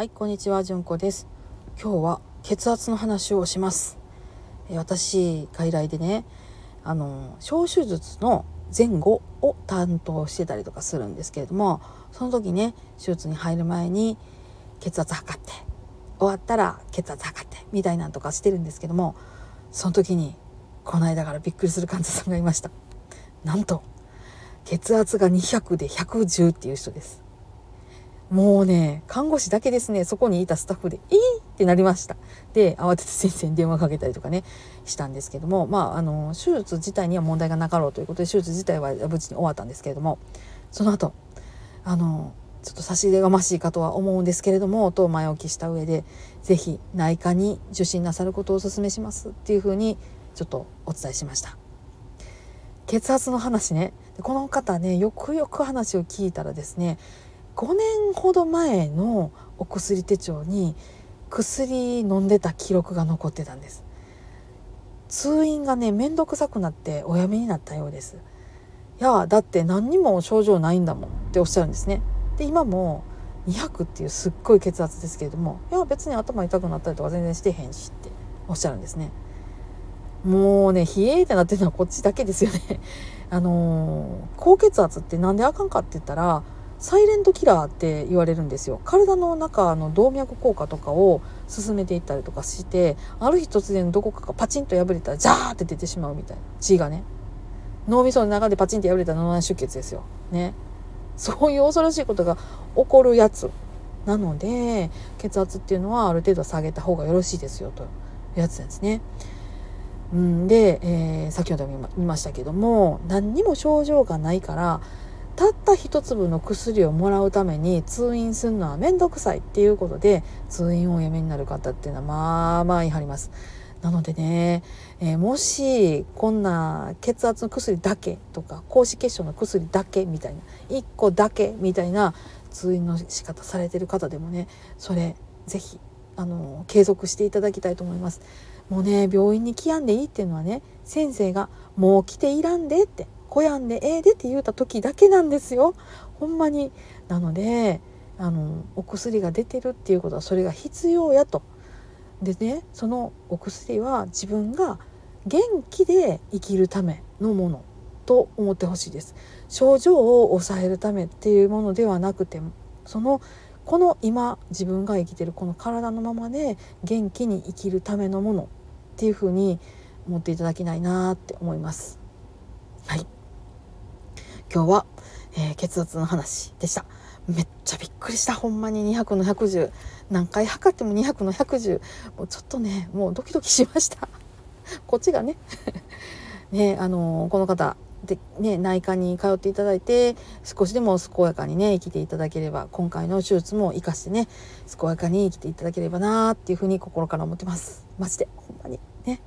はい、こんにちは、じゅんこです。今日は血圧の話をします。え私、外来でね、あの小手術の前後を担当してたりとかするんですけれども、その時ね、手術に入る前に血圧測って、終わったら血圧測ってみたいなんとかしてるんですけども、その時にこの間からびっくりする患者さんがいました。なんと血圧が200で110っていう人です。もうね、看護師だけですね、そこにいたスタッフで、えーってなりました。で、慌てて先生に電話かけたりとかね、したんですけども、まあ、あの、手術自体には問題がなかろうということで、手術自体は無事に終わったんですけれども、その後、あの、ちょっと差し入れがましいかとは思うんですけれども、と前置きした上で、是非内科に受診なさることをお勧めしますっていうふうに、ちょっとお伝えしました。血圧の話ねこの方ねよくよく話を聞いたらですね5年ほど前のお薬手帳に薬飲んでた記録が残ってたんです。通院がね面倒くさくなっておやめになったようです。いやだって何にも症状ないんだもんっておっしゃるんですね。で今も200っていうすっごい血圧ですけれどもいや別に頭痛くなったりとか全然してへんしっておっしゃるんですね。もうね冷えってなってるのはこっちだけですよね。あのー、高血圧ってなんであかんかって言ったらサイレントキラーって言われるんですよ。体の中の動脈硬化とかを進めていったりとかしてある日突然どこかがパチンと破れたらジャーって出てしまうみたいな。血がね。脳みその中でパチンと破れた脳内出血ですよ。ね。そういう恐ろしいことが起こるやつ。なので血圧っていうのはある程度下げた方がよろしいですよというやつですね。うん、で、えー、先ほども言いましたけども何にも症状がないからたった一粒の薬をもらうために通院するのは面倒くさいっていうことで通院をおやめになる方っていうのはまあまあい張ります。なのでね、えー、もしこんな血圧の薬だけとか高脂血症の薬だけみたいな1個だけみたいな通院の仕方されてる方でもねそれ是非あの継続していただきたいと思います。もうね病院に来やんでいいっていうのはね先生が「もう来ていらんで」って「来やんでええで」って言うた時だけなんですよほんまに。なのであのお薬が出てるっていうことはそれが必要やと。でねそのお薬は自分が元気で生きるためのものと思ってほしいです。症状を抑えるためっていうものではなくてそのこの今自分が生きてるこの体のままで元気に生きるためのものっていう風に思っていただきないなって思いますはい今日は、えー、血圧の話でした。めっちゃびっくりした。ほんまに200の110何回測っても200の110もうちょっとねもうドキドキしました。こっちがね。ねあのー、この方でね、内科に通っていただいて少しでも健やかにね生きていただければ今回の手術も生かしてね健やかに生きていただければなーっていうふうに心から思ってます。マジで。ほんまに。ね。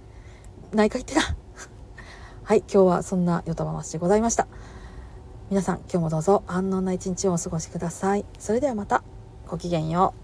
内科行ってな。はい今日はそんなよたばましでございました。皆さん今日もどうぞ安穏な一日をお過ごしください。それではまた。ごきげんよう。